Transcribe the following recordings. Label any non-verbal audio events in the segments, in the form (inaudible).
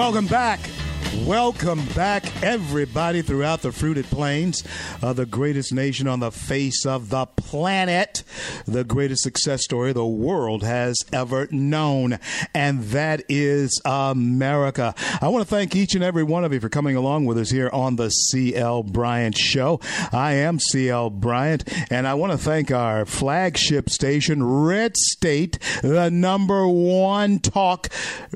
Welcome back. Welcome back, everybody, throughout the fruited plains of the greatest nation on the face of the planet, the greatest success story the world has ever known, and that is America. I want to thank each and every one of you for coming along with us here on the CL Bryant Show. I am CL Bryant, and I want to thank our flagship station, Red State, the number one talk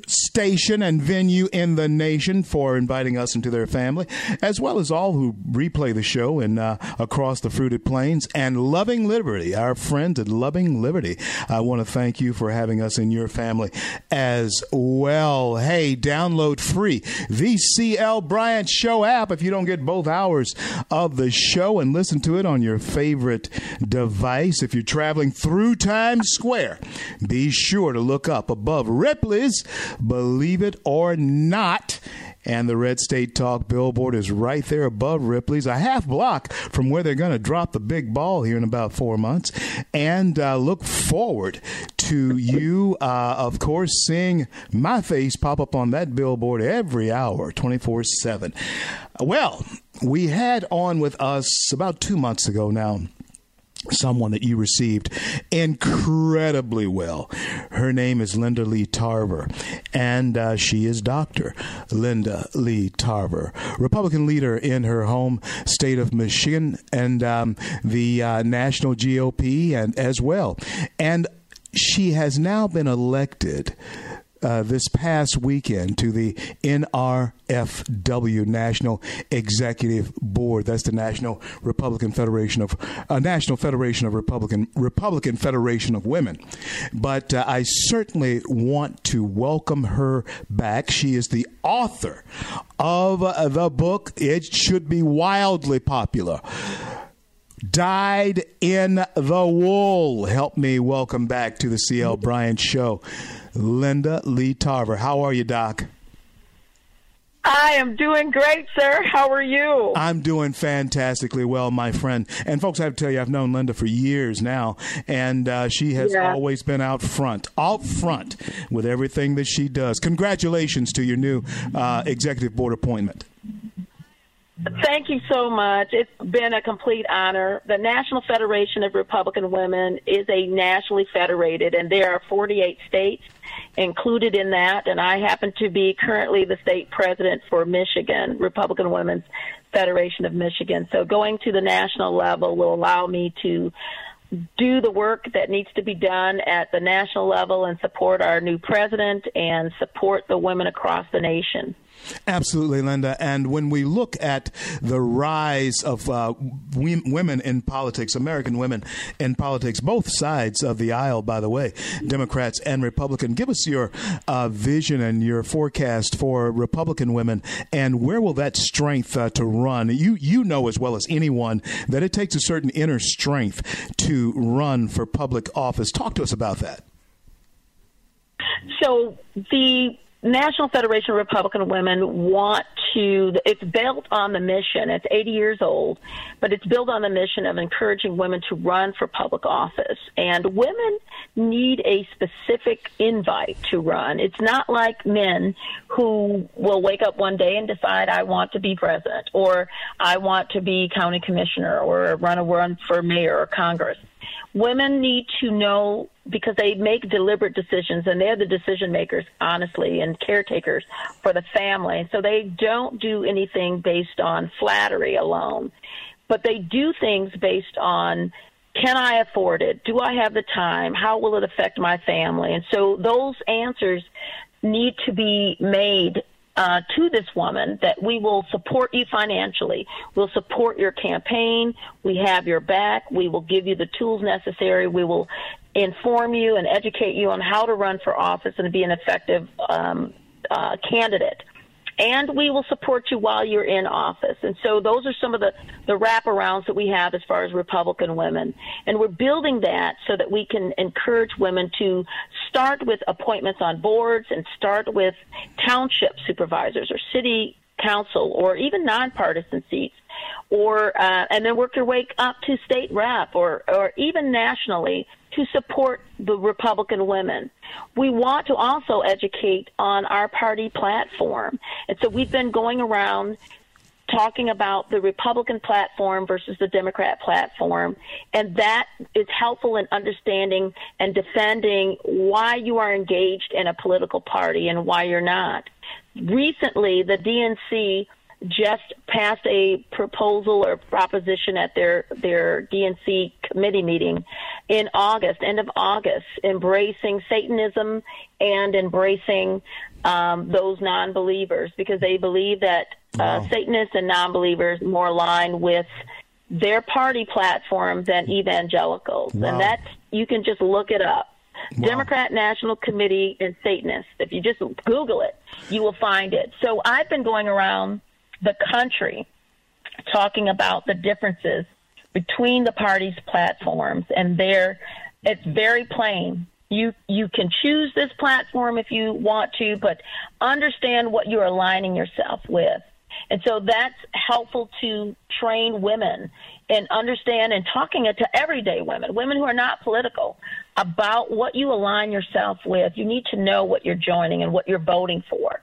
station and venue in the nation, for inviting us into their family, as well as all who replay the show and uh, across the fruited plains and Loving Liberty, our friends at Loving Liberty. I want to thank you for having us in your family as well. Hey, download free the CL Bryant Show app if you don't get both hours of the show and listen to it on your favorite device. If you're traveling through Times Square, be sure to look up above Ripley's Believe It or Not and the Red State Talk billboard is right there above Ripley's, a half block from where they're going to drop the big ball here in about four months. And uh, look forward to you, uh, of course, seeing my face pop up on that billboard every hour, 24 7. Well, we had on with us about two months ago now someone that you received incredibly well. Her name is Linda Lee Tarver, and uh, she is Dr. Linda Lee Tarver, Republican leader in her home state of Michigan and um, the uh, national GOP, and as well. And she has now been elected uh, this past weekend to the NRFW National Executive Board. That's the National Republican Federation of uh, National Federation of Republican Republican Federation of Women. But uh, I certainly want to welcome her back. She is the author of uh, the book. It should be wildly popular dyed in the wool. Help me welcome back to the CL Bryant Show. Linda Lee Tarver. How are you, Doc? I am doing great, sir. How are you? I'm doing fantastically well, my friend. And folks, I have to tell you, I've known Linda for years now, and uh, she has yeah. always been out front, out front with everything that she does. Congratulations to your new uh, executive board appointment. Thank you so much. It's been a complete honor. The National Federation of Republican Women is a nationally federated, and there are 48 states included in that. And I happen to be currently the state president for Michigan, Republican Women's Federation of Michigan. So going to the national level will allow me to do the work that needs to be done at the national level and support our new president and support the women across the nation. Absolutely, Linda. And when we look at the rise of uh, women in politics, American women in politics, both sides of the aisle, by the way, Democrats and Republican, give us your uh, vision and your forecast for Republican women, and where will that strength uh, to run? You you know as well as anyone that it takes a certain inner strength to run for public office. Talk to us about that. So the National Federation of Republican Women want to, it's built on the mission. It's 80 years old, but it's built on the mission of encouraging women to run for public office. And women need a specific invite to run. It's not like men who will wake up one day and decide, I want to be president, or I want to be county commissioner, or run a run for mayor or Congress women need to know because they make deliberate decisions and they're the decision makers, honestly, and caretakers for the family. So they don't do anything based on flattery alone, but they do things based on can I afford it? Do I have the time? How will it affect my family? And so those answers need to be made uh, to this woman that we will support you financially. We'll support your campaign. We have your back. We will give you the tools necessary. We will inform you and educate you on how to run for office and be an effective um, uh, candidate and we will support you while you're in office. And so those are some of the, the wraparounds that we have as far as Republican women. And we're building that so that we can encourage women to start with appointments on boards and start with township supervisors or city council or even nonpartisan seats or uh, and then work your way up to state rep or or even nationally to support the Republican women. We want to also educate on our party platform. And so we've been going around talking about the Republican platform versus the Democrat platform, and that is helpful in understanding and defending why you are engaged in a political party and why you're not. Recently, the DNC just passed a proposal or proposition at their their DNC committee meeting in August, end of August, embracing Satanism and embracing um, those non-believers because they believe that uh, wow. Satanists and non-believers more align with their party platform than evangelicals, wow. and that's you can just look it up. Wow. Democrat National Committee and Satanists. If you just Google it, you will find it. So I've been going around the country talking about the differences between the parties' platforms, and there, it's very plain. You you can choose this platform if you want to, but understand what you're aligning yourself with. And so that's helpful to train women and understand and talking to everyday women, women who are not political, about what you align yourself with. You need to know what you're joining and what you're voting for.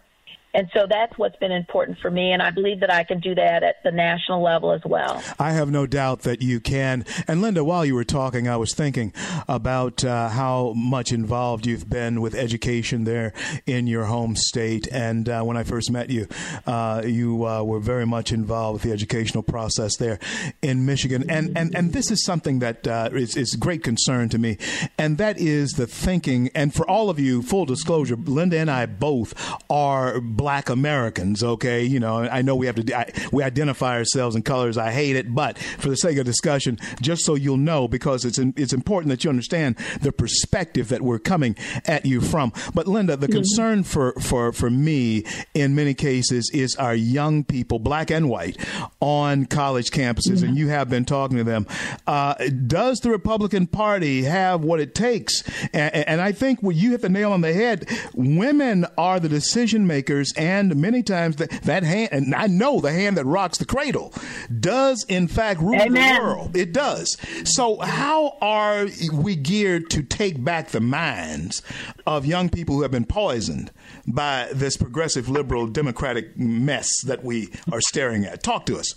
And so that's what's been important for me, and I believe that I can do that at the national level as well. I have no doubt that you can. And Linda, while you were talking, I was thinking about uh, how much involved you've been with education there in your home state. And uh, when I first met you, uh, you uh, were very much involved with the educational process there in Michigan. And and and this is something that uh, is is great concern to me, and that is the thinking. And for all of you, full disclosure, Linda and I both are black Americans. Okay, you know, I know we have to I, we identify ourselves in colors. I hate it, but for the sake of discussion, just so you'll know, because it's it's important that you understand the perspective that we're coming at you from. But Linda, the mm-hmm. concern for for for me in many cases is our young people, black and white, on college campuses, mm-hmm. and you have been talking to them. Uh, does the Republican Party have what it takes? And, and I think well, you hit the nail on the head. Women are the decision makers and many times that, that hand, and I know the hand that rocks the cradle, does in fact rule Amen. the world. It does. So, how are we geared to take back the minds of young people who have been poisoned by this progressive liberal democratic mess that we are staring at? Talk to us.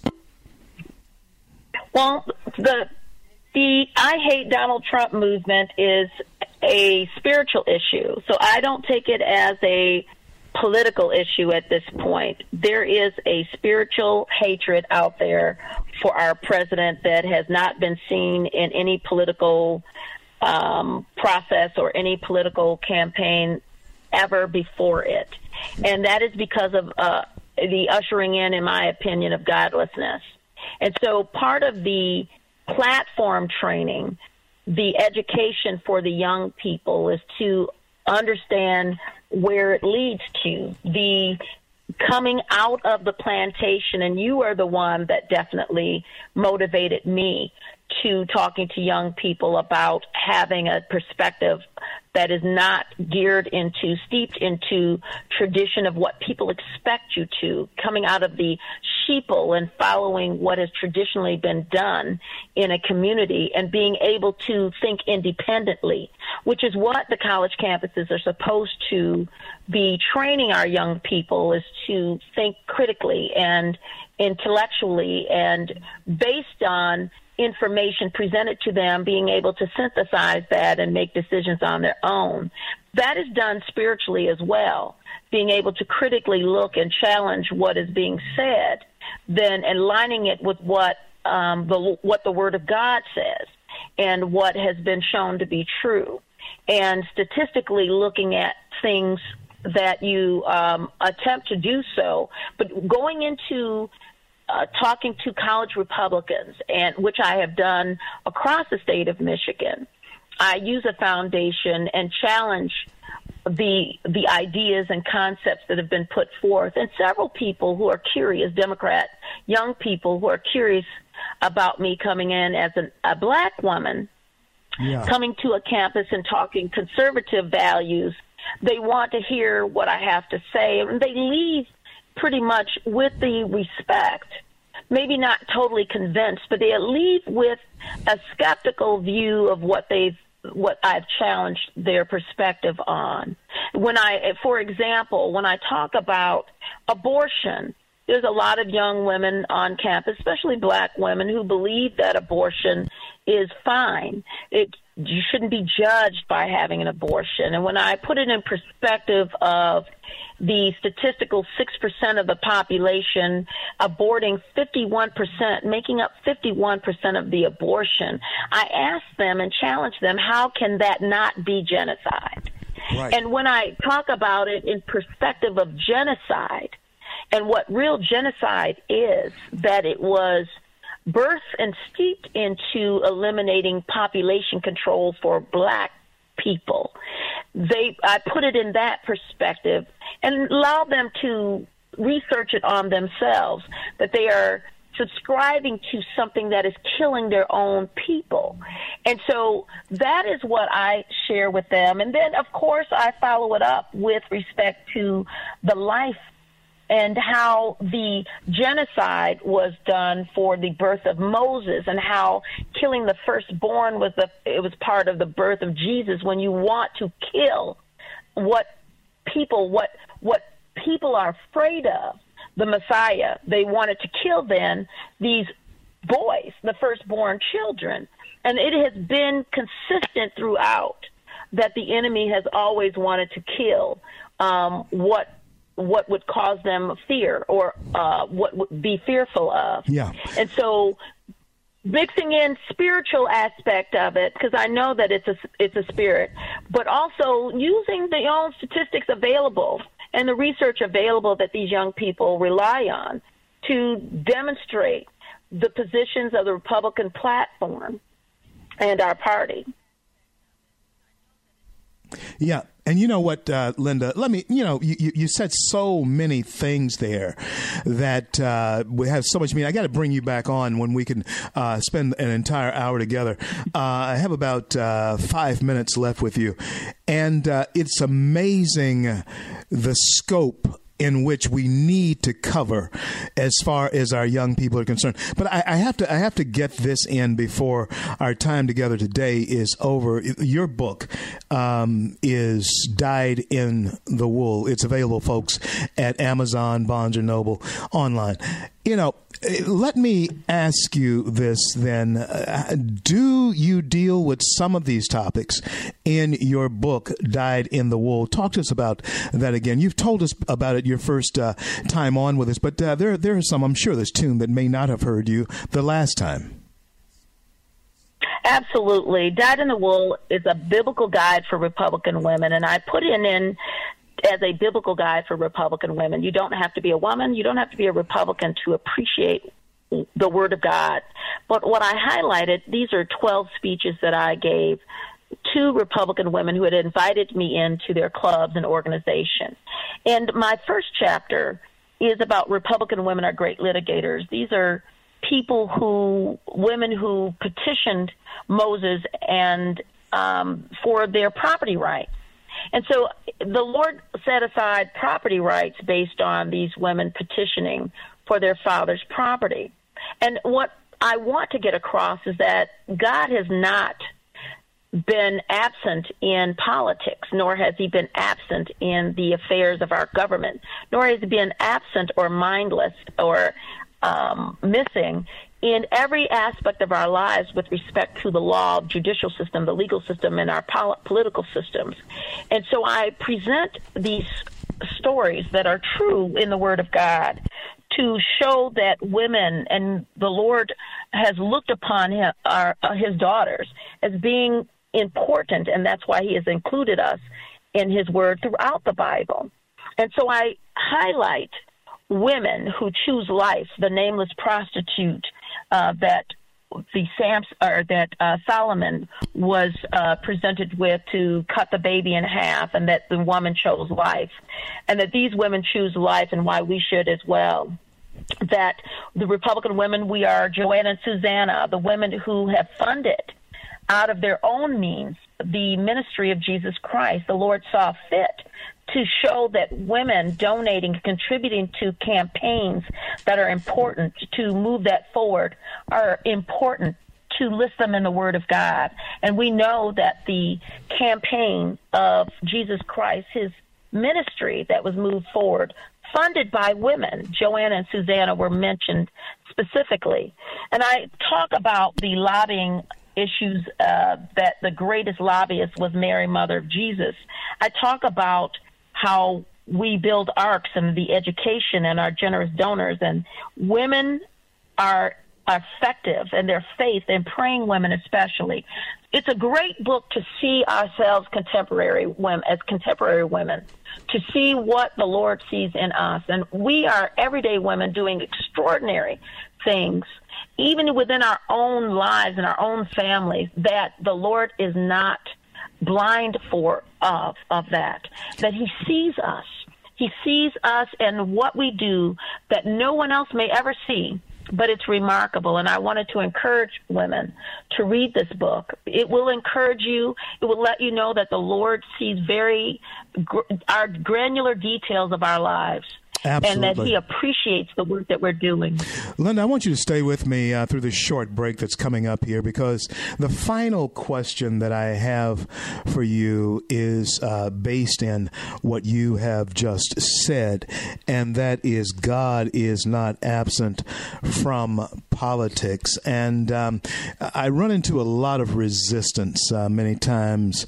Well, the the I hate Donald Trump movement is a spiritual issue. So I don't take it as a political issue at this point. There is a spiritual hatred out there for our president that has not been seen in any political um, process or any political campaign ever before it. And that is because of uh, the ushering in, in my opinion, of godlessness. And so part of the platform training, the education for the young people is to understand where it leads to. The coming out of the plantation, and you are the one that definitely motivated me to talking to young people about having a perspective that is not geared into, steeped into tradition of what people expect you to, coming out of the sheeple and following what has traditionally been done in a community and being able to think independently, which is what the college campuses are supposed to be training our young people is to think critically and intellectually and based on information presented to them, being able to synthesize that and make decisions on their own. That is done spiritually as well, being able to critically look and challenge what is being said, then aligning it with what um, the what the Word of God says and what has been shown to be true, and statistically looking at things that you um, attempt to do so. But going into uh, talking to college Republicans, and which I have done across the state of Michigan, I use a foundation and challenge the the ideas and concepts that have been put forth, and several people who are curious, Democrat young people who are curious about me coming in as an, a black woman, yeah. coming to a campus and talking conservative values. They want to hear what I have to say, and they leave pretty much with the respect maybe not totally convinced, but they leave with a skeptical view of what they've what I've challenged their perspective on. When I, for example, when I talk about abortion, there's a lot of young women on campus, especially black women, who believe that abortion is fine. It you shouldn't be judged by having an abortion. And when I put it in perspective of the statistical 6% of the population aborting 51%, making up 51% of the abortion, I asked them and challenged them, how can that not be genocide? Right. And when I talk about it in perspective of genocide and what real genocide is, that it was – birthed and steeped into eliminating population control for black people. They, I put it in that perspective and allow them to research it on themselves that they are subscribing to something that is killing their own people. And so that is what I share with them. And then, of course, I follow it up with respect to the life and how the genocide was done for the birth of Moses and how killing the firstborn was the it was part of the birth of Jesus. When you want to kill what people what what people are afraid of the Messiah they wanted to kill then these boys the firstborn children. And it has been consistent throughout that the enemy has always wanted to kill um, what what would cause them fear or uh, what would be fearful of. Yeah. And so mixing in spiritual aspect of it because I know that it's a it's a spirit, but also using the own statistics available and the research available that these young people rely on to demonstrate the positions of the Republican platform and our party. Yeah, and you know what, uh, Linda? Let me, you know, you, you said so many things there that uh, we have so much meaning. I got to bring you back on when we can uh, spend an entire hour together. Uh, I have about uh, five minutes left with you. And uh, it's amazing the scope in which we need to cover as far as our young people are concerned. But I, I, have to I have to get this in before our time together today is over. Your book um, is dyed in the wool. It's available, folks, at Amazon, Barnes and Noble, online. You know, let me ask you this then. Uh, do you deal with some of these topics in your book, Dyed in the Wool? Talk to us about that again. You've told us about it your first uh, time on with us, but uh, there, there are some, I'm sure this tune that may not have heard you the last time. Absolutely. Dyed in the Wool is a biblical guide for Republican women, and I put in in as a biblical guide for Republican women. You don't have to be a woman, you don't have to be a Republican to appreciate the Word of God. But what I highlighted, these are 12 speeches that I gave to Republican women who had invited me into their clubs and organizations. And my first chapter is about Republican women are great litigators. These are people who, women who petitioned Moses and um, for their property rights. And so the Lord set aside property rights based on these women petitioning for their father's property. And what I want to get across is that God has not been absent in politics, nor has he been absent in the affairs of our government, nor has he been absent or mindless or um, missing in every aspect of our lives with respect to the law, judicial system, the legal system, and our pol- political systems. And so I present these stories that are true in the Word of God to show that women and the Lord has looked upon him, our, uh, his daughters as being important, and that's why He has included us in His Word throughout the Bible. And so I highlight women who choose life, the nameless prostitute uh, that the Sams or that uh, Solomon was uh, presented with to cut the baby in half, and that the woman chose life, and that these women choose life, and why we should as well. That the Republican women, we are Joanna and Susanna, the women who have funded out of their own means the ministry of Jesus Christ. The Lord saw fit to show that women donating, contributing to campaigns that are important to move that forward are important to list them in the Word of God. And we know that the campaign of Jesus Christ, his ministry that was moved forward, funded by women, Joanna and Susanna were mentioned specifically. And I talk about the lobbying issues uh, that the greatest lobbyist was Mary, Mother of Jesus. I talk about how we build arks and the education and our generous donors and women are effective in their faith and praying women especially it's a great book to see ourselves contemporary women as contemporary women to see what the lord sees in us and we are everyday women doing extraordinary things even within our own lives and our own families that the lord is not blind for of of that. That he sees us. He sees us and what we do that no one else may ever see but it's remarkable. And i wanted to encourage women to read this book. It will encourage you. It will let you know that the lord sees very gr- our granular details of our lives Absolutely. and that he appreciates the work that we're doing. Linda, I want you to stay with me uh, through this short break that's coming up here because the final question that I have for you is uh, based in what you have just said, and that is God is not absent from politics. And um, I run into a lot of resistance uh, many times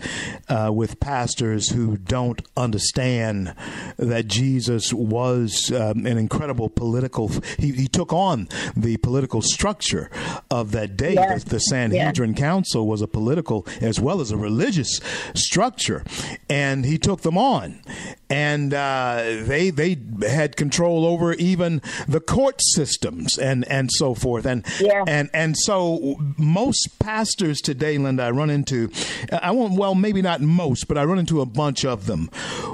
uh, with pastors who don't understand that Jesus was was um, an incredible political. He, he, took on the political structure of that day. Yes. The, the, Sanhedrin yes. Council was a political as well as a religious structure, and he took them on. And uh, they they had control over even the court systems and, and so forth. And yeah. and and so most pastors today, Linda, I run into. I won't. Well, maybe not most, but I run into a bunch of them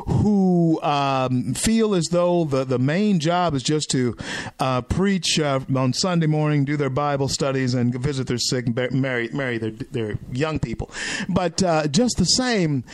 who um, feel as though the the main job is just to uh, preach uh, on Sunday morning, do their Bible studies, and visit their sick, marry marry their their young people. But uh, just the same,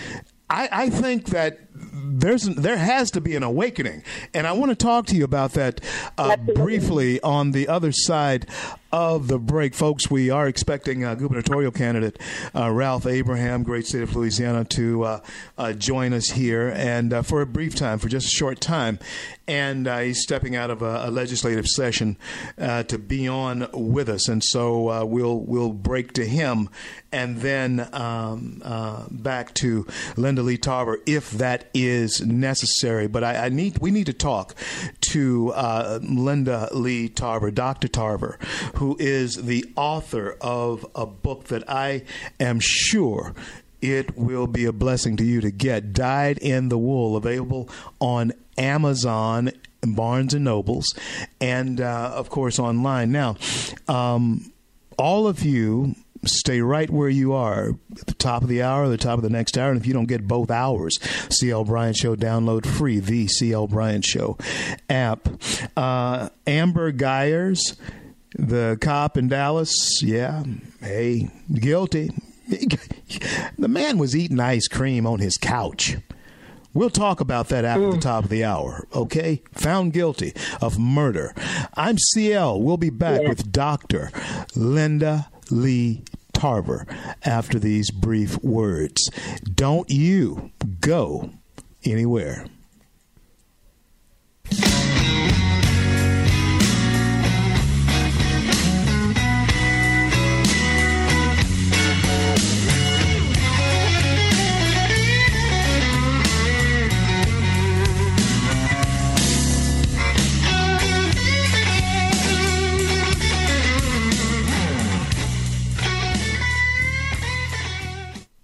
I, I think that there's there has to be an awakening, and I want to talk to you about that uh, briefly on the other side of the break, folks. We are expecting uh, gubernatorial candidate uh, Ralph Abraham, great state of Louisiana, to uh, uh, join us here and uh, for a brief time, for just a short time, and he's stepping out of a, a legislative session to be on with us, and so we'll we'll break to him, and then um, back to Linda Lee Tarver if that is necessary. But I, I need we need to talk to uh, Linda Lee Tarver, Dr. Tarver, who is the author of a book that I am sure it will be a blessing to you to get. Dyed in the Wool, available on Amazon. and Barnes and Nobles, and uh, of course online. Now, um, all of you stay right where you are at the top of the hour, the top of the next hour. And if you don't get both hours, CL Bryant Show, download free the CL Bryant Show app. Uh, Amber Guyger, the cop in Dallas, yeah, hey, guilty. (laughs) the man was eating ice cream on his couch. We'll talk about that after mm. the top of the hour, okay? Found guilty of murder. I'm CL. We'll be back yeah. with Dr. Linda Lee Tarver after these brief words. Don't you go anywhere.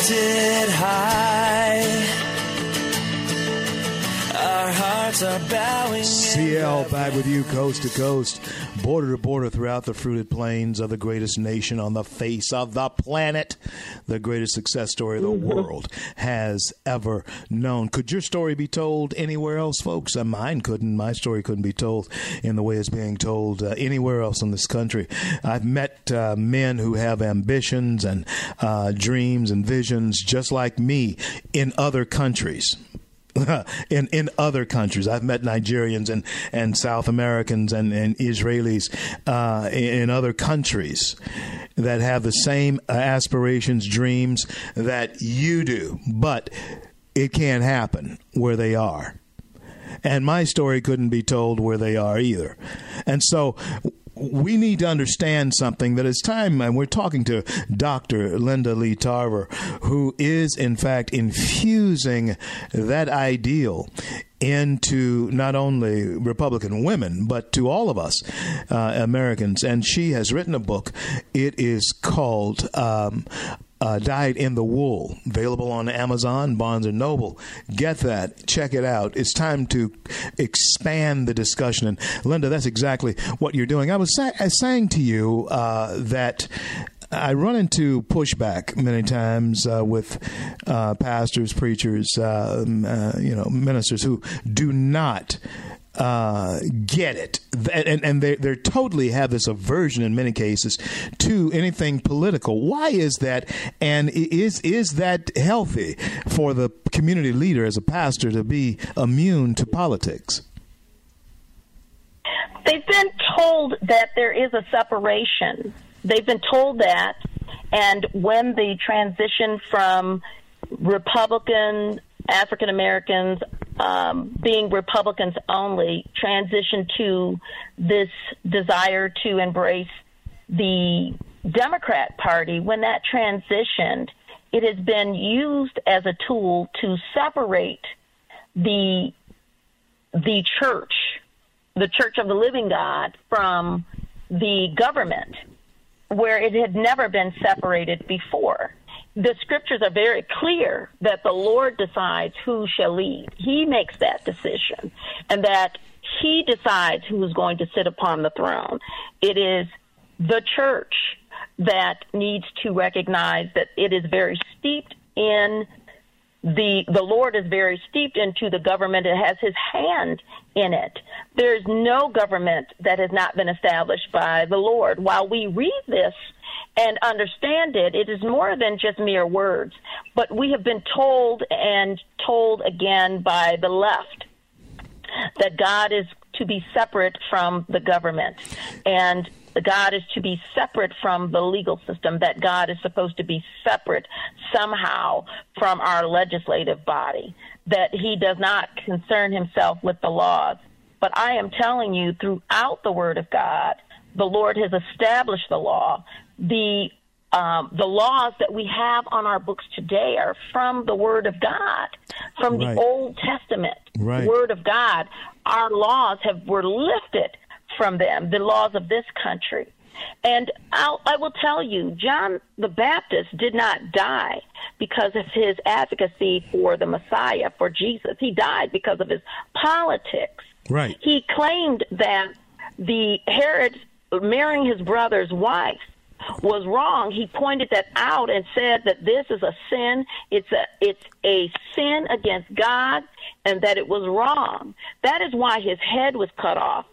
Lifted high. CL back with you coast to coast, border to border throughout the fruited plains of the greatest nation on the face of the planet, the greatest success story the mm-hmm. world has ever known. Could your story be told anywhere else, folks? Uh, mine couldn't. My story couldn't be told in the way it's being told uh, anywhere else in this country. I've met uh, men who have ambitions and uh, dreams and visions just like me in other countries. (laughs) in in other countries. I've met Nigerians and, and South Americans and, and Israelis uh, in, in, other countries that have the same aspirations, dreams that you do, but it can't happen where they are. And my story couldn't be told where they are either. And so we need to understand something that it's time, and we're talking to Dr. Linda Lee Tarver, who is, in fact, infusing that ideal into not only Republican women, but to all of us uh, Americans. And she has written a book. It is called um, uh, Dyed in the Wool, available on Amazon, Barnes and Noble. Get that, check it out. It's time to expand the discussion. And Linda, that's exactly what you're doing. I was sa- saying to you uh, that I run into pushback many times uh, with uh, pastors, preachers, uh, uh you know, ministers who do not uh, get it, and, and they they totally have this aversion in many cases to anything political. Why is that? And is is that healthy for the community leader as a pastor to be immune to politics? They've been told that there is a separation. They've been told that, and when the transition from Republican African Americans um, being Republicans only transitioned to this desire to embrace the Democrat Party, when that transitioned, it has been used as a tool to separate the the church, the Church of the Living God, from the government, where it had never been separated before the scriptures are very clear that the Lord decides who shall lead. He makes that decision, and that He decides who is going to sit upon the throne. It is the church that needs to recognize that it is very steeped in the the Lord is very steeped into the government. It has His hand in it. There is no government that has not been established by the Lord. While we read this and understand it, it is more than just mere words. But we have been told and told again by the left that God is to be separate from the government and God is to be separate from the legal system, that God is supposed to be separate somehow from our legislative body, that he does not concern himself with the laws. But I am telling you, throughout the Word of God, the Lord has established the law the um, the laws that we have on our books today are from the Word of God, from right. the Old Testament right. Word of God. Our laws have were lifted from them, the laws of this country. And I'll, I will tell you, John the Baptist did not die because of his advocacy for the Messiah, for Jesus. He died because of his politics. Right. He claimed that the Herod marrying his brother's wife was wrong, he pointed that out and said that this is a sin. It's a it's a sin against God, and that it was wrong. That is why his head was cut off.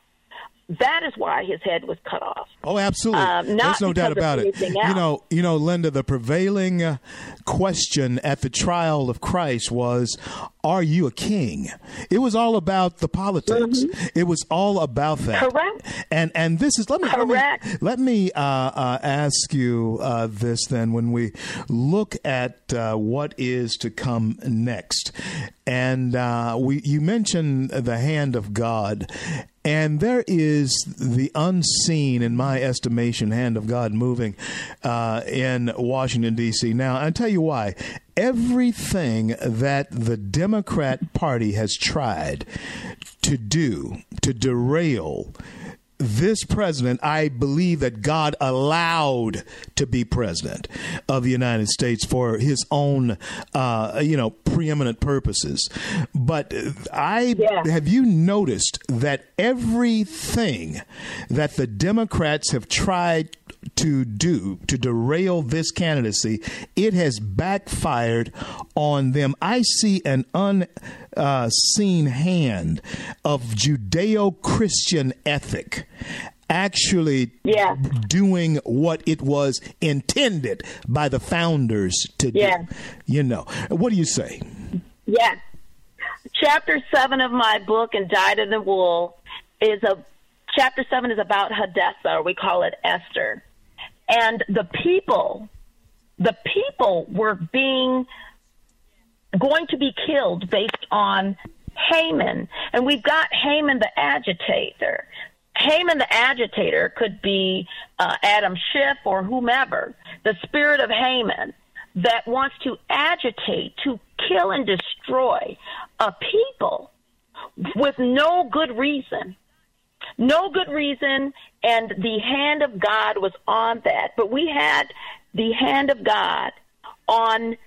That is why his head was cut off. Oh, absolutely. Um, not There's no doubt about it. anything You know, you know, Linda. The prevailing uh, question at the trial of Christ was, "Are you a king?" It was all about the politics. It was all about that. Mm-hmm. Correct. And and this is let me let me, Correct. let me uh, uh, ask you uh, this then. When we look at uh, what is to come next, and uh, we you mentioned the hand of God. And there is the unseen, in my estimation, hand of God moving uh, in Washington, D.C. Now, I'll tell you why. Everything that the Democrat Party has tried to do to derail this president, I believe that God allowed to be president of the United States for his own, uh, you know, preeminent purposes. But I Yeah. have you noticed that everything that the Democrats have tried to do to derail this candidacy, it has backfired on them. I see an unseen hand of Judeo Christian ethic actually Yeah. doing what it was intended by the founders to Yeah. do. You know, what do you say? Yeah. Chapter seven of my book, Indicted in the Wool, is a chapter seven is about Hadassah, or we call it Esther. And the people, the people were being going to be killed based on Haman. And we've got Haman the agitator. Haman the agitator could be uh, Adam Schiff or whomever, the spirit of Haman that wants to agitate, to kill and destroy a people with no good reason. No good reason, and the hand of God was on that. But we had the hand of God on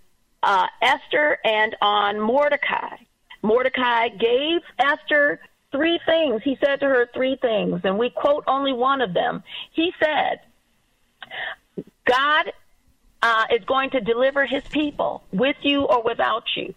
uh, Esther and on Mordecai. Mordecai gave Esther three things. He said to her three things, and we quote only one of them. He said, God uh, is going to deliver his people with you or without you.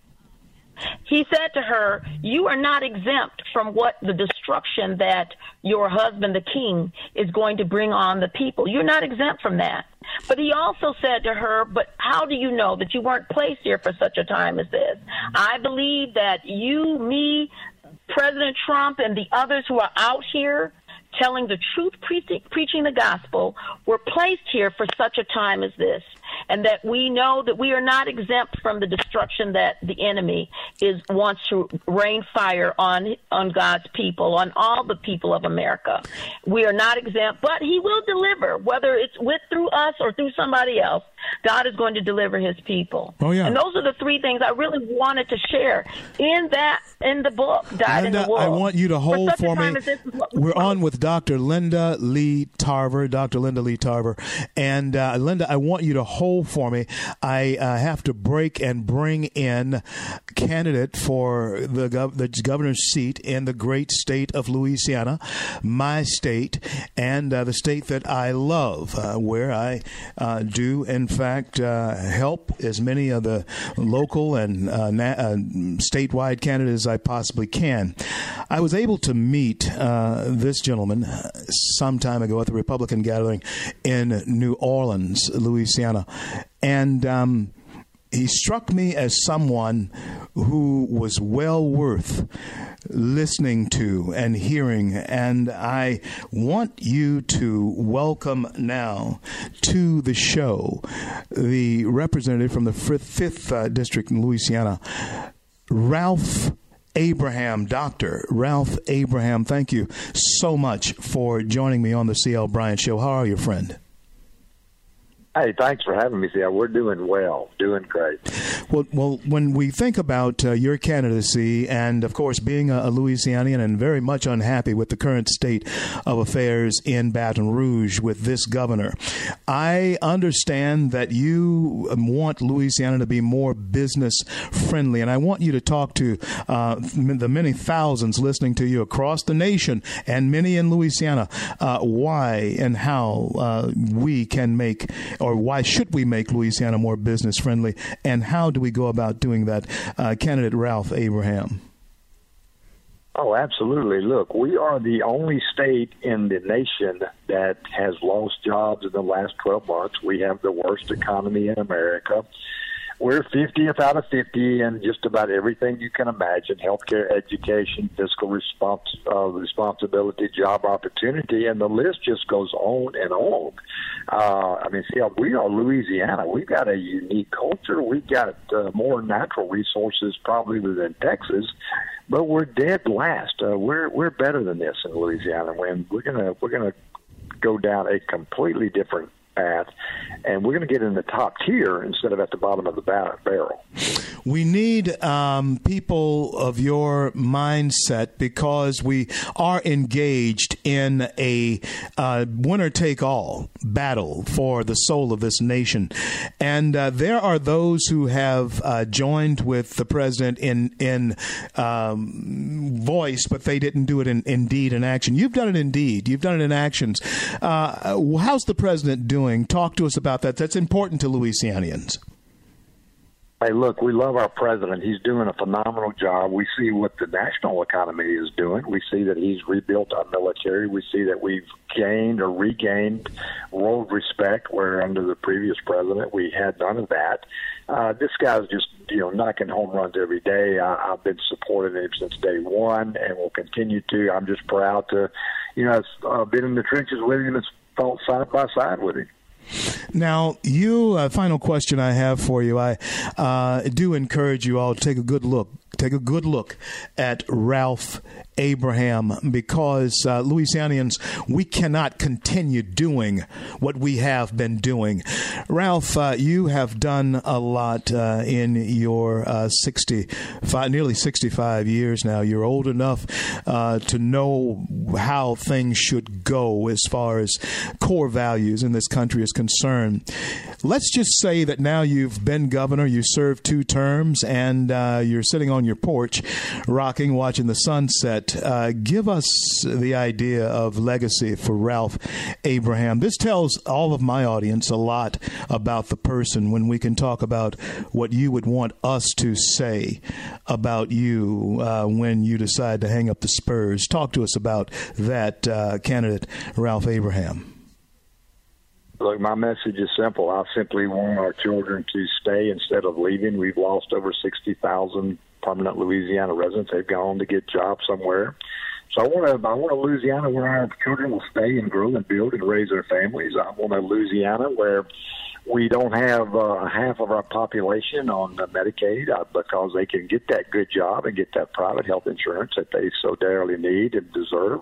He said to her, You are not exempt from what the destruction that your husband, the king, is going to bring on the people. You're not exempt from that. But he also said to her, But how do you know that you weren't placed here for such a time as this? I believe that you, me, President Trump, and the others who are out here telling the truth, preaching, preaching the gospel, were placed here for such a time as this. And that we know that we are not exempt from the destruction that the enemy is wants to rain fire on on God's people, on all the people of America. We are not exempt, but He will deliver, whether it's with through us or through somebody else. God is going to deliver His people. Oh, yeah. And those are the three things I really wanted to share in that in the book. Dyed in Linda, the Wool. I want you to hold a for, me. as this is what we We're on with Dr. Linda Lee Tarver. Dr. Linda Lee Tarver. And uh, Linda, I want you to hold for me. I uh, have to break and bring in candidate for the, gov- the governor's seat in the great state of Louisiana, my state, and uh, the state that I love, uh, where I uh, do, in fact, uh, help as many of the local and uh, na- uh, statewide candidates as I possibly can. I was able to meet uh, this gentleman some time ago at the Republican gathering in New Orleans, Louisiana, and. Um, he struck me as someone who was well worth listening to and hearing. And I want you to welcome now to the show the representative from the 5th uh, District in Louisiana, Ralph. Abraham, Dr. Ralph Abraham, thank you so much for joining me on the CL Bryant Show. How are you, friend? Hey, thanks for having me. See, we're doing well, doing great. Well, well, when we think about uh, your candidacy, and of course being a, a Louisianian and very much unhappy with the current state of affairs in Baton Rouge with this governor, I understand that you um, want Louisiana to be more business friendly, and I want you to talk to uh, the many thousands listening to you across the nation and many in Louisiana uh, why and how uh, we can make or why should we make Louisiana more business friendly, and how do we go about doing that? Uh, candidate Ralph Abraham. Oh, absolutely. Look, we are the only state in the nation that has lost jobs in the last 12 months. We have the worst economy in America. We're 50th out of 50 in just about everything you can imagine healthcare, education, fiscal respons- uh, responsibility, job opportunity, and the list just goes on and on. Uh, I mean, see, we are Louisiana. We've got a unique culture. We've got uh, more natural resources probably than Texas but we're dead last. Uh, we're we're better than this in Louisiana. When we're gonna we're gonna go down a completely different path, and we're going to get in the top tier instead of at the bottom of the barrel. We need um, people of your mindset because we are engaged in a uh, winner take all battle for the soul of this nation. And uh, there are those who have uh, joined with the president in, in um, voice, but they didn't do it in, in deed and action. You've done it in deed, you've done it in actions. Uh, how's the president doing? Talk to us about that. That's important to Louisianians. Hey, look, we love our president. He's doing a phenomenal job. We see what the national economy is doing. We see that he's rebuilt our military. We see that we've gained or regained world respect, where under the previous president we had none of that. Uh, this guy's just you know knocking home runs every day. I, I've been supporting him since day one, and will continue to. I'm just proud to, you know, I've uh, been in the trenches with him and fought side by side with him. Now, you, uh, final question I have for you. I uh, do encourage you all to take a good look. Take a good look at Ralph Abraham because uh, Louisianians, we cannot continue doing what we have been doing. Ralph, uh, you have done a lot uh, in your uh, 65, nearly 65 years now. You're old enough uh, to know how things should go as far as core values in this country is concerned. Let's just say that now you've been governor, you served two terms, and uh, you're sitting on your porch, rocking, watching the sunset uh, give us the idea of legacy for Ralph Abraham. This tells all of my audience a lot about the person when we can talk about what you would want us to say about you uh, when you decide to hang up the spurs. Talk to us about that uh, candidate, Ralph Abraham. Look, my message is simple. I simply want our children to stay instead of leaving. We've lost over 60,000 permanent Louisiana residents. They've gone to get jobs somewhere. So I want to I want a Louisiana where our children will stay and grow and build and raise their families. I want a Louisiana where we don't have uh, half of our population on uh, Medicaid uh, because they can get that good job and get that private health insurance that they so dearly need and deserve.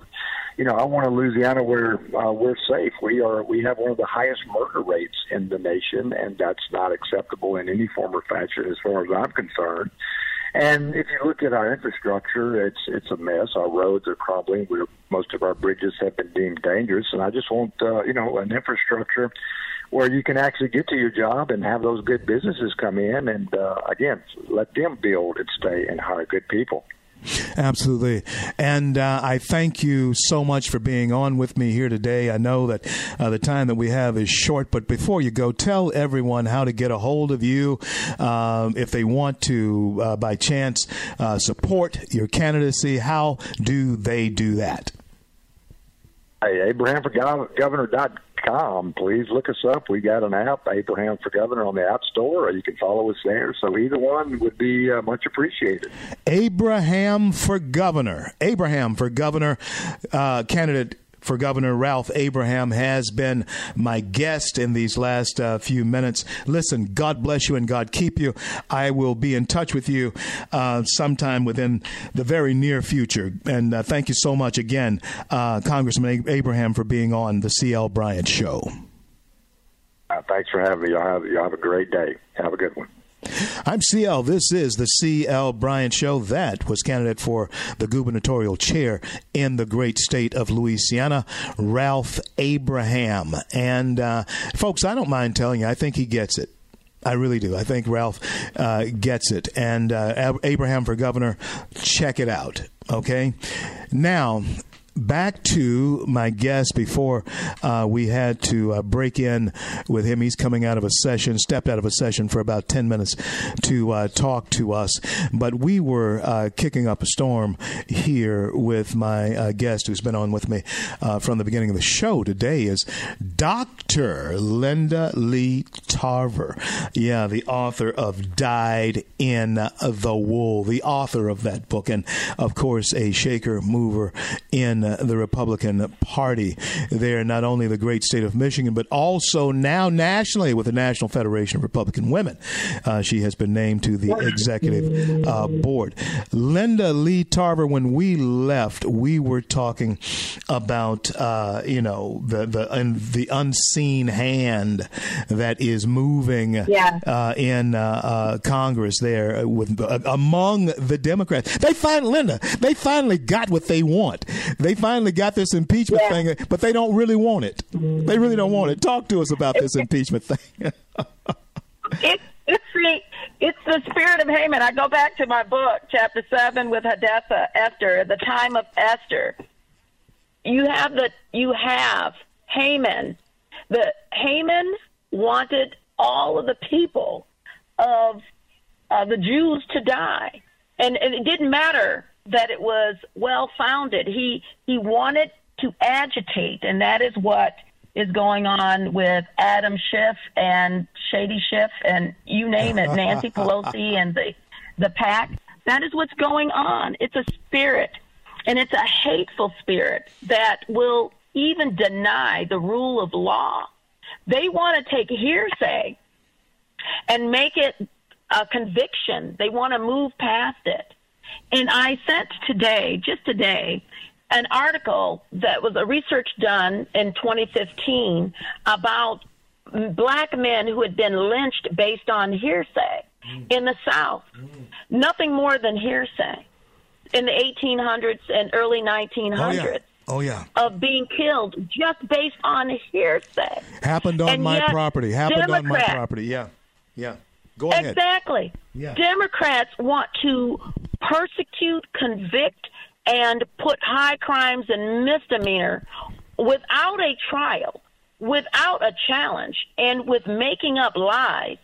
You know, I want a Louisiana where uh, we're safe. We are we have one of the highest murder rates in the nation, and that's not acceptable in any form or fashion as far as I'm concerned. And if you look at our infrastructure, it's it's a mess. Our roads are crumbling. We're, most of our bridges have been deemed dangerous, and I just want uh, you know an infrastructure where you can actually get to your job and have those good businesses come in, and uh, again, let them build and stay and hire good people. Absolutely. And uh, I thank you so much for being on with me here today. I know that uh, the time that we have is short, but before you go, tell everyone how to get a hold of you um, if they want to, uh, by chance, uh, support your candidacy. How do they do that? Hey, Abraham for com. Please look us up. We got an app, Abraham for Governor, on the App Store, or you can follow us there. So either one would be uh, much appreciated. Abraham for Governor. Abraham for Governor uh, candidate for Governor Ralph Abraham has been my guest in these last uh, few minutes. Listen, God bless you and God keep you. I will be in touch with you uh, sometime within the very near future. And uh, thank you so much again, uh, Congressman Abraham, for being on the C.L. Bryant Show. Uh, thanks for having me. you have, you have a great day. Have a good one. I'm CL. This is the CL Bryant Show. That was candidate for the gubernatorial chair in the great state of Louisiana, Ralph Abraham. And uh, folks, I don't mind telling you, I think he gets it. I really do. I think Ralph uh, gets it. And uh, Abraham for governor, check it out. Okay. Now, back to my guest before uh, we had to uh, break in with him. He's coming out of a session, stepped out of a session for about 10 minutes to uh, talk to us. But we were uh, kicking up a storm here with my uh, guest who's been on with me uh, from the beginning of the show today is Dr. Linda Lee Tarver. Yeah, the author of Dyed in the Wool, the author of that book, and of course, a shaker mover in the Republican Party there, not only the great state of Michigan, but also now nationally with the National Federation of Republican Women. Uh, she has been named to the executive uh, board. Linda Lee Tarver, when we left, we were talking about, uh, you know, the, the, the unseen hand that is moving yeah. Uh, in uh, uh, Congress there with among the Democrats. They finally, Linda, they finally got what they want. They finally got this impeachment yeah. thing, but they don't really want it. They really don't want it. Talk to us about this impeachment thing. it, it's the it's the spirit of Haman. I go back to my book, chapter seven, with Hadassah, Esther, the time of Esther. You have the you have Haman. The Haman wanted all of the people of uh, the Jews to die, and, and it didn't matter that it was well founded. He he wanted to agitate, and that is what is going on with Adam Schiff and Shady Schiff and you name it, Nancy (laughs) Pelosi and the the PAC. That is what's going on. It's a spirit, and it's a hateful spirit that will even deny the rule of law. They want to take hearsay and make it a conviction. They want to move past it. And I sent today, just today, an article that was a research done in 2015 about black men who had been lynched based on hearsay mm. in the South. Mm. Nothing more than hearsay in the 1800s and early 1900s. Oh, yeah. Oh yeah. Of being killed just based on hearsay. Happened on and my property. Happened Democrats, on my property. Yeah. Yeah. Go ahead. Exactly. Yeah. Democrats want to persecute, convict, and put high crimes and misdemeanor without a trial, without a challenge, and with making up lies,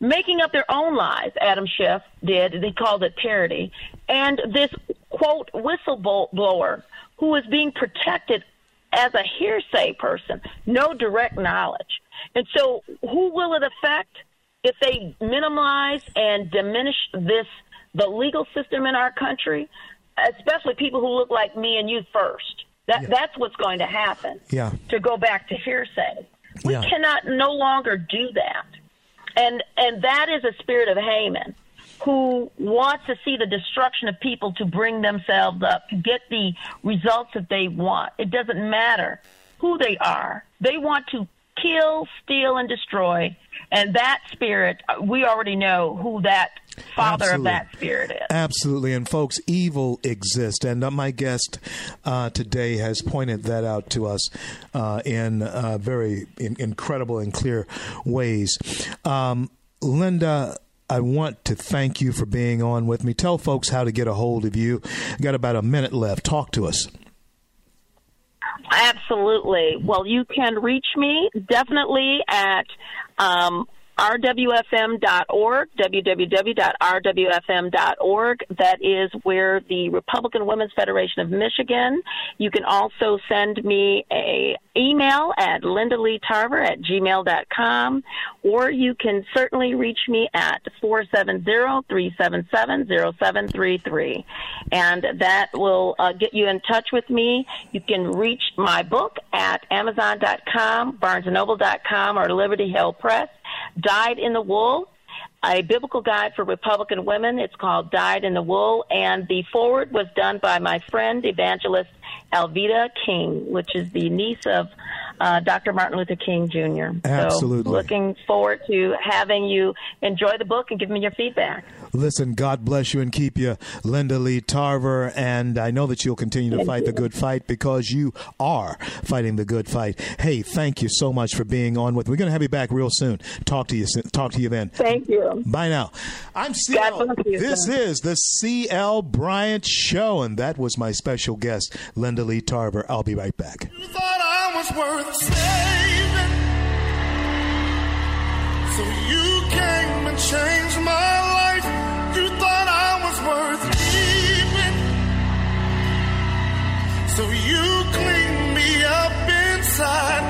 making up their own lies. Adam Schiff did. They called it parody. And this quote whistleblower who is being protected as a hearsay person, no direct knowledge. And so, who will it affect? If they minimize and diminish this the legal system in our country, especially people who look like me and you first. That yeah. that's what's going to happen. Yeah. To go back to hearsay. We yeah. cannot no longer do that. And and that is a spirit of Haman who wants to see the destruction of people to bring themselves up, to get the results that they want. It doesn't matter who they are. They want to kill, steal, and destroy. And that spirit, we already know who that father Absolutely. of that spirit is. Absolutely. And folks, evil exists. And uh, my guest uh, today has pointed that out to us uh, in uh, very in- incredible and clear ways. Um, Linda, I want to thank you for being on with me. Tell folks how to get a hold of you. Got about a minute left. Talk to us. Absolutely. Well, you can reach me definitely at um, rwfm.org, www.rwfm.org. That is where the Republican Women's Federation of Michigan. You can also send me a email at lindaleetarver at gmail.com, or you can certainly reach me at 470-377-0733. And that will uh, get you in touch with me. You can reach my book at amazon.com, barnesandnoble.com, or Liberty Hill Press. Dyed in the Wool, a biblical guide for Republican women. It's called Dyed in the Wool, and the foreword was done by my friend, evangelist Alveda King, which is the niece of uh, Dr. Martin Luther King Jr. Absolutely. So looking forward to having you enjoy the book and give me your feedback. Listen, God bless you and keep you, Linda Lee Tarver. And I know that you'll continue to Thank fight you. the good fight because you are fighting the good fight. Hey, thank you so much for being on with. We're going to have you back real soon. Talk to you. Talk to you then. Thank you. Bye now. I'm CL. You, This sir. is the CL Bryant Show, and that was my special guest, Linda Lee Tarver. I'll be right back. You thought I was worth saving. So you came and changed my life. You thought I was worth. So you cleaned me up inside.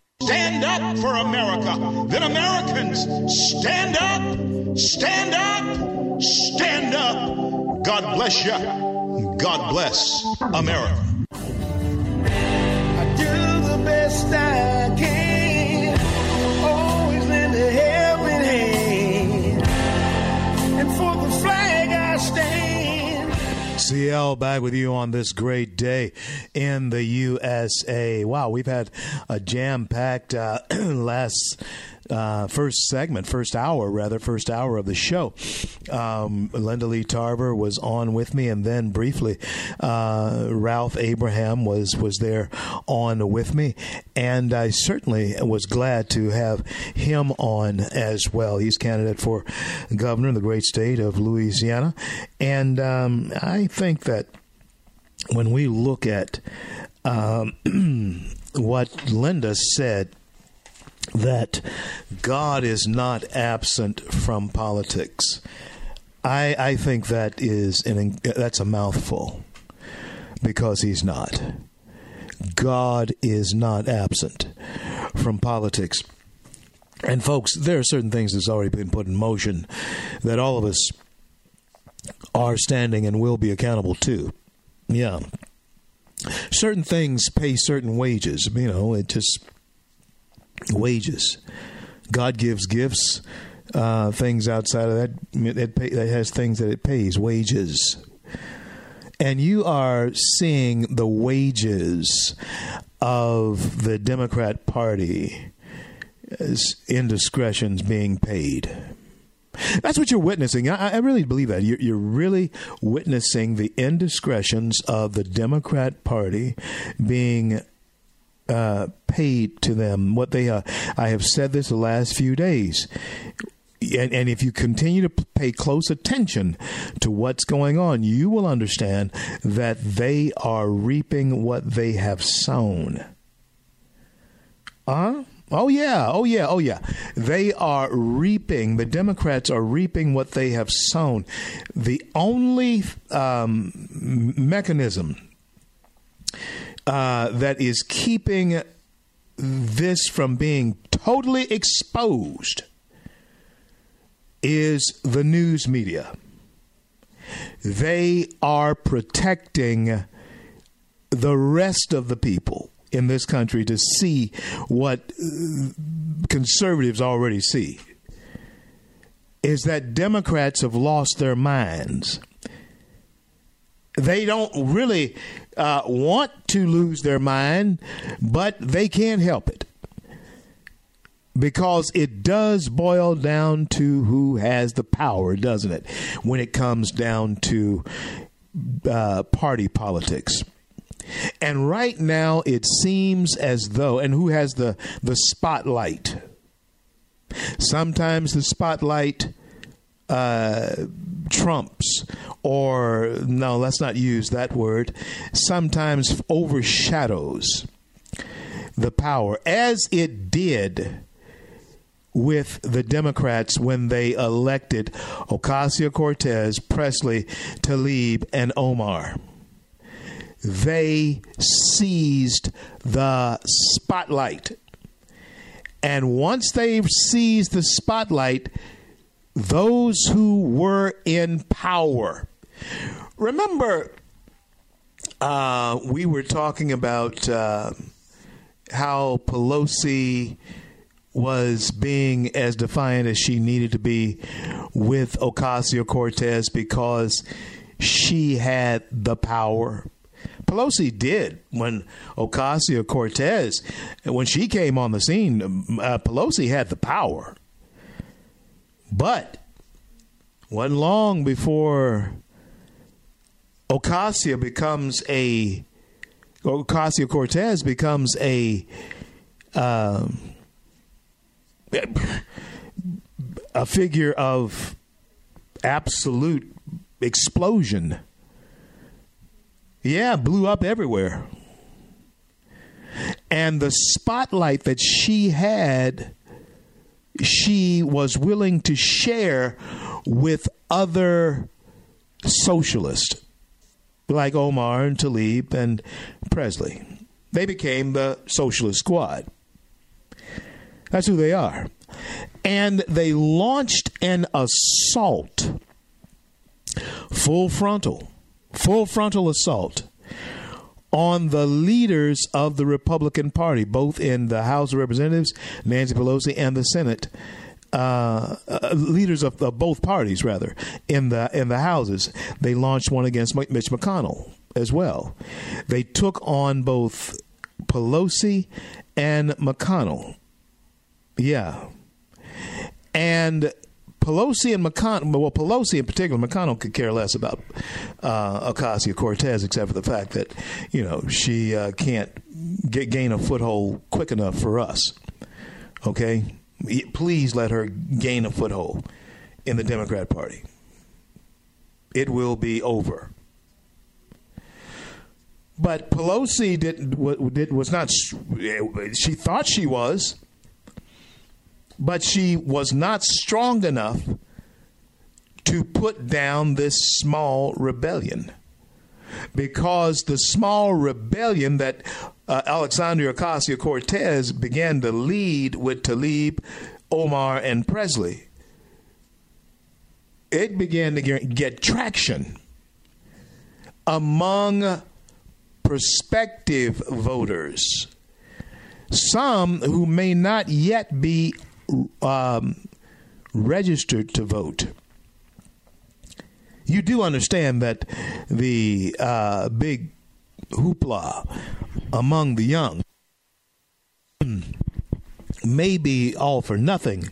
Stand up for America. Then Americans, stand up, stand up, stand up. God bless you. God bless America. I do the best I can. Always lend a helping hand. And for the flag I stand. CL back with you on this great day in the USA. Wow, we've had a jam packed uh, (clears throat) last. Uh, first segment, first hour, rather, first hour of the show. Um, Linda Lee Tarver was on with me, and then briefly, uh, Ralph Abraham was was there on with me, and I certainly was glad to have him on as well. He's candidate for governor in the great state of Louisiana, and um, I think that when we look at um, (clears throat) what Linda said that God is not absent from politics. I I think that is an that's a mouthful because he's not. God is not absent from politics. And folks, there are certain things that's already been put in motion that all of us are standing and will be accountable to. Yeah. Certain things pay certain wages. You know, it just wages. God gives gifts. Uh, things outside of that, it pay, that has things that it pays wages. And you are seeing the wages of the Democrat Party as indiscretions being paid. That's what you're witnessing. I, I really believe that. You're, you're, really witnessing the indiscretions of the Democrat Party being uh, paid to them. What they, uh, I have said this the last few days. And, and, if you continue to pay close attention to what's going on, you will understand that they are reaping what they have sown. Huh? Oh, yeah. Oh, yeah. Oh, yeah. They are reaping, the Democrats are reaping what they have sown. The only um, mechanism uh, that is keeping this from being totally exposed is the news media. They are protecting the rest of the people in this country to see what conservatives already see is that Democrats have lost their minds. They don't really uh, want to lose their mind, but they can't help it because it does boil down to who has the power, doesn't it? When it comes down to uh, party politics. And right now, it seems as though, and who has the, the spotlight? Sometimes the spotlight uh, trumps, or no, let's not use that word, sometimes overshadows the power, as it did with the Democrats when they elected Ocasio Cortez, Presley, Tlaib, and Omar. They seized the spotlight. And once they've seized the spotlight, those who were in power. Remember, uh, we were talking about uh, how Pelosi was being as defiant as she needed to be with Ocasio Cortez because she had the power. Pelosi did when Ocasio Cortez, when she came on the scene, uh, Pelosi had the power. But wasn't long before Ocasio becomes a Ocasio Cortez becomes a um, a figure of absolute explosion. Yeah, blew up everywhere. And the spotlight that she had, she was willing to share with other socialists like Omar and Tlaib and Presley. They became the Socialist Squad. That's who they are. And they launched an assault, full frontal, full frontal assault on the leaders of the Republican Party, both in the House of Representatives, Nancy Pelosi, and the Senate. Uh, uh, leaders of, of, both parties, rather, in the in the houses, they launched one against Mitch McConnell as well. They took on both Pelosi and McConnell. Yeah, and Pelosi and McConnell, well, Pelosi in particular, McConnell could care less about uh, Ocasio Cortez, except for the fact that, you know, she uh, can't get, gain a foothold quick enough for us. Okay? Please let her gain a foothold in the Democrat Party. It will be over. But Pelosi did, was not. She thought she was but she was not strong enough to put down this small rebellion. Because the small rebellion that uh, Alexandria Ocasio Cortez began to lead with Tlaib, Omar, and Presley, it began to get traction among prospective voters. Some who may not yet be um, registered to vote, you do understand that the uh, big hoopla among the young may be all for nothing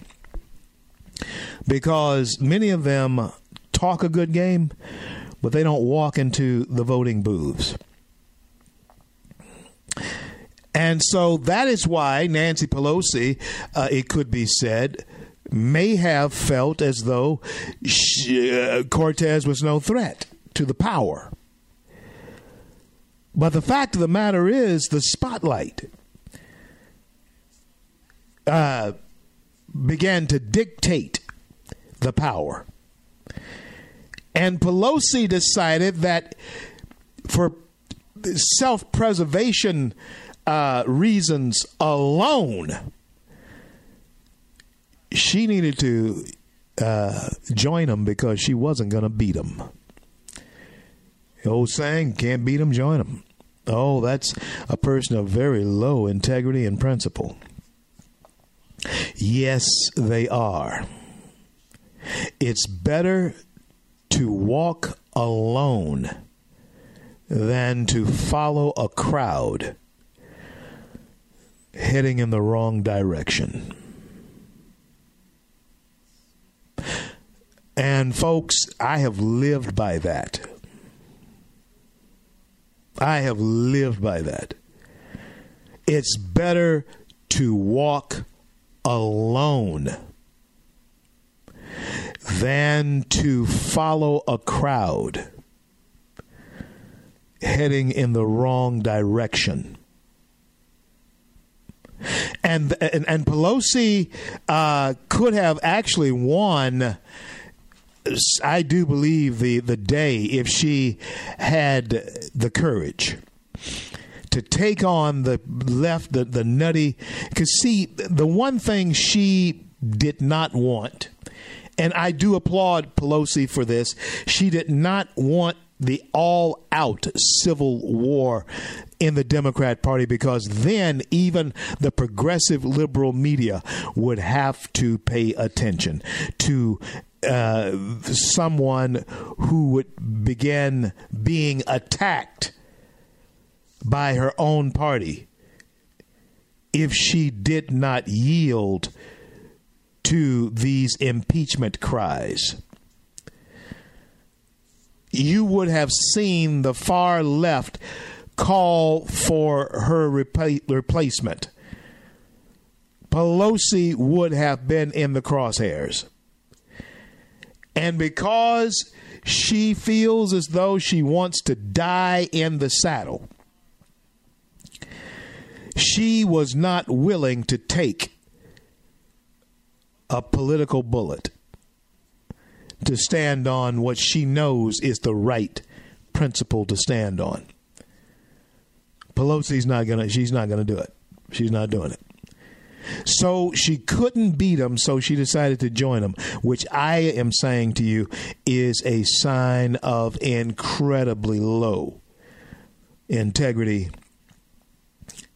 because many of them talk a good game, but they don't walk into the voting booths. And so that is why Nancy Pelosi, uh, it could be said, may have felt as though she, uh, Cortez was no threat to the power. But the fact of the matter is, the spotlight uh, began to dictate the power. And Pelosi decided that for self preservation uh, reasons alone, she needed to uh, join them because she wasn't going to beat them. The old saying, can't beat them, join them. Oh, that's a person of very low integrity and principle. Yes, they are. It's better to walk alone than to follow a crowd heading in the wrong direction. And folks, I have lived by that. I have lived by that. It's better to walk alone than to follow a crowd heading in the wrong direction. And and, and Pelosi uh, could have actually won. I do believe the the day if she had the courage to take on the left the the nutty because see the one thing she did not want and I do applaud Pelosi for this she did not want the all out civil war in the Democrat Party because then even the progressive liberal media would have to pay attention to uh, someone who would begin being attacked by her own party if she did not yield to these impeachment cries. You would have seen the far left call for her repla- replacement. Pelosi would have been in the crosshairs. And because she feels as though she wants to die in the saddle, she was not willing to take a political bullet to stand on what she knows is the right principle to stand on. Pelosi's not gonna. She's not gonna do it. She's not doing it. So she couldn't beat him, so she decided to join him, which I am saying to you is a sign of incredibly low integrity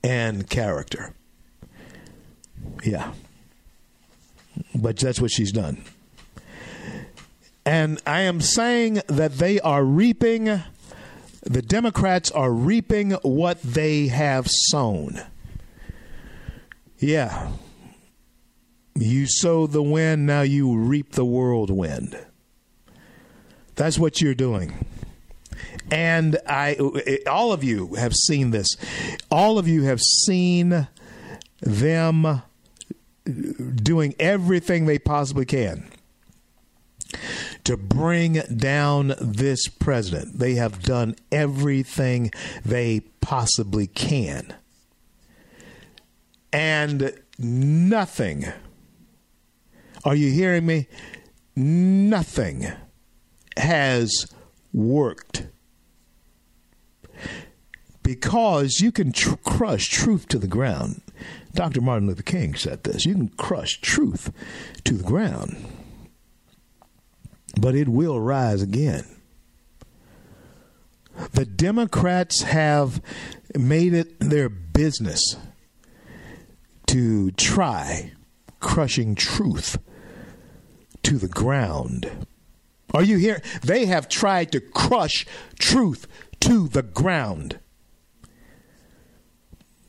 and character. Yeah. But that's what she's done. And I am saying that they are reaping, the Democrats are reaping what they have sown. Yeah. You sow the wind, now you reap the whirlwind. That's what you're doing. And I all of you have seen this. All of you have seen them doing everything they possibly can to bring down this president. They have done everything they possibly can. And nothing, are you hearing me? Nothing has worked. Because you can tr- crush truth to the ground. Dr. Martin Luther King said this you can crush truth to the ground, but it will rise again. The Democrats have made it their business to try crushing truth to the ground. Are you here? They have tried to crush truth to the ground.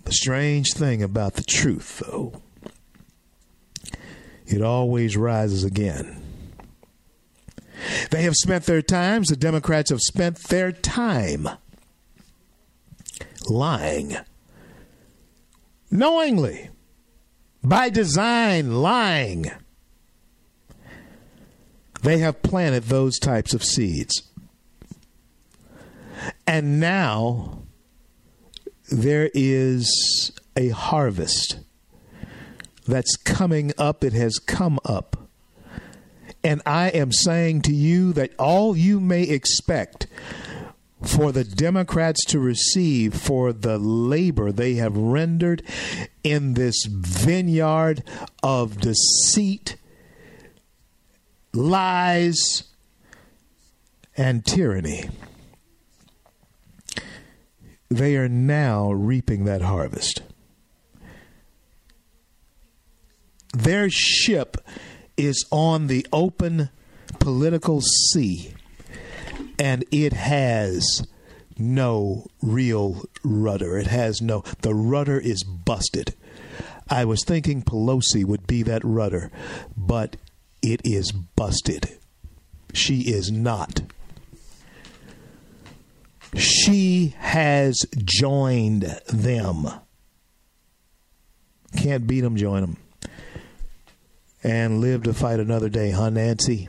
The strange thing about the truth, though, it always rises again. They have spent their times, the Democrats have spent their time lying. Knowingly, by design, lying. They have planted those types of seeds. And now there is a harvest that's coming up. It has come up. And I am saying to you that all you may expect for the Democrats to receive for the labor they have rendered in this vineyard of deceit, lies, and tyranny they are now reaping that harvest. Their ship is on the open political sea, and it has no real rudder. It has no, the rudder is busted. I was thinking Pelosi would be that rudder, but it is busted. She is not she has joined them. Can't beat them, join them. And live to fight another day, huh, Nancy?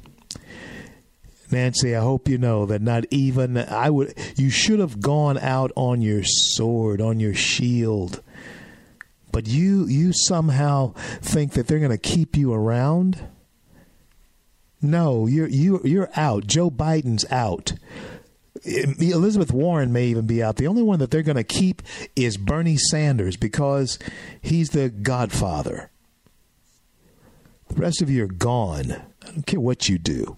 Nancy, I hope you know that not even I would you should have gone out on your sword, on your shield. But you you somehow think that they're going to keep you around? No, you're you you're out. Joe Biden's out. Elizabeth Warren may even be out. The only one that they're going to keep is Bernie Sanders because he's the godfather. The rest of you are gone. I don't care what you do.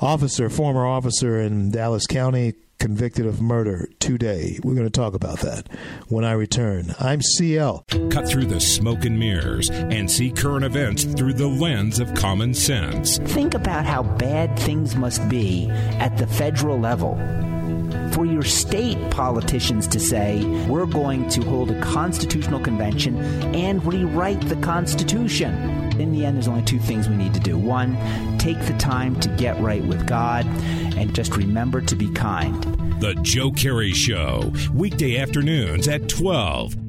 Officer, former officer in Dallas County, convicted of murder today. We're going to talk about that when I return. I'm CL. Cut through the smoke and mirrors and see current events through the lens of common sense. Think about how bad things must be at the federal level for your state politicians to say, we're going to hold a constitutional convention and rewrite the Constitution. In the end, there's only two things we need to do. One, take the time to get right with God, and just remember to be kind. The Joe Kerry Show, weekday afternoons at 12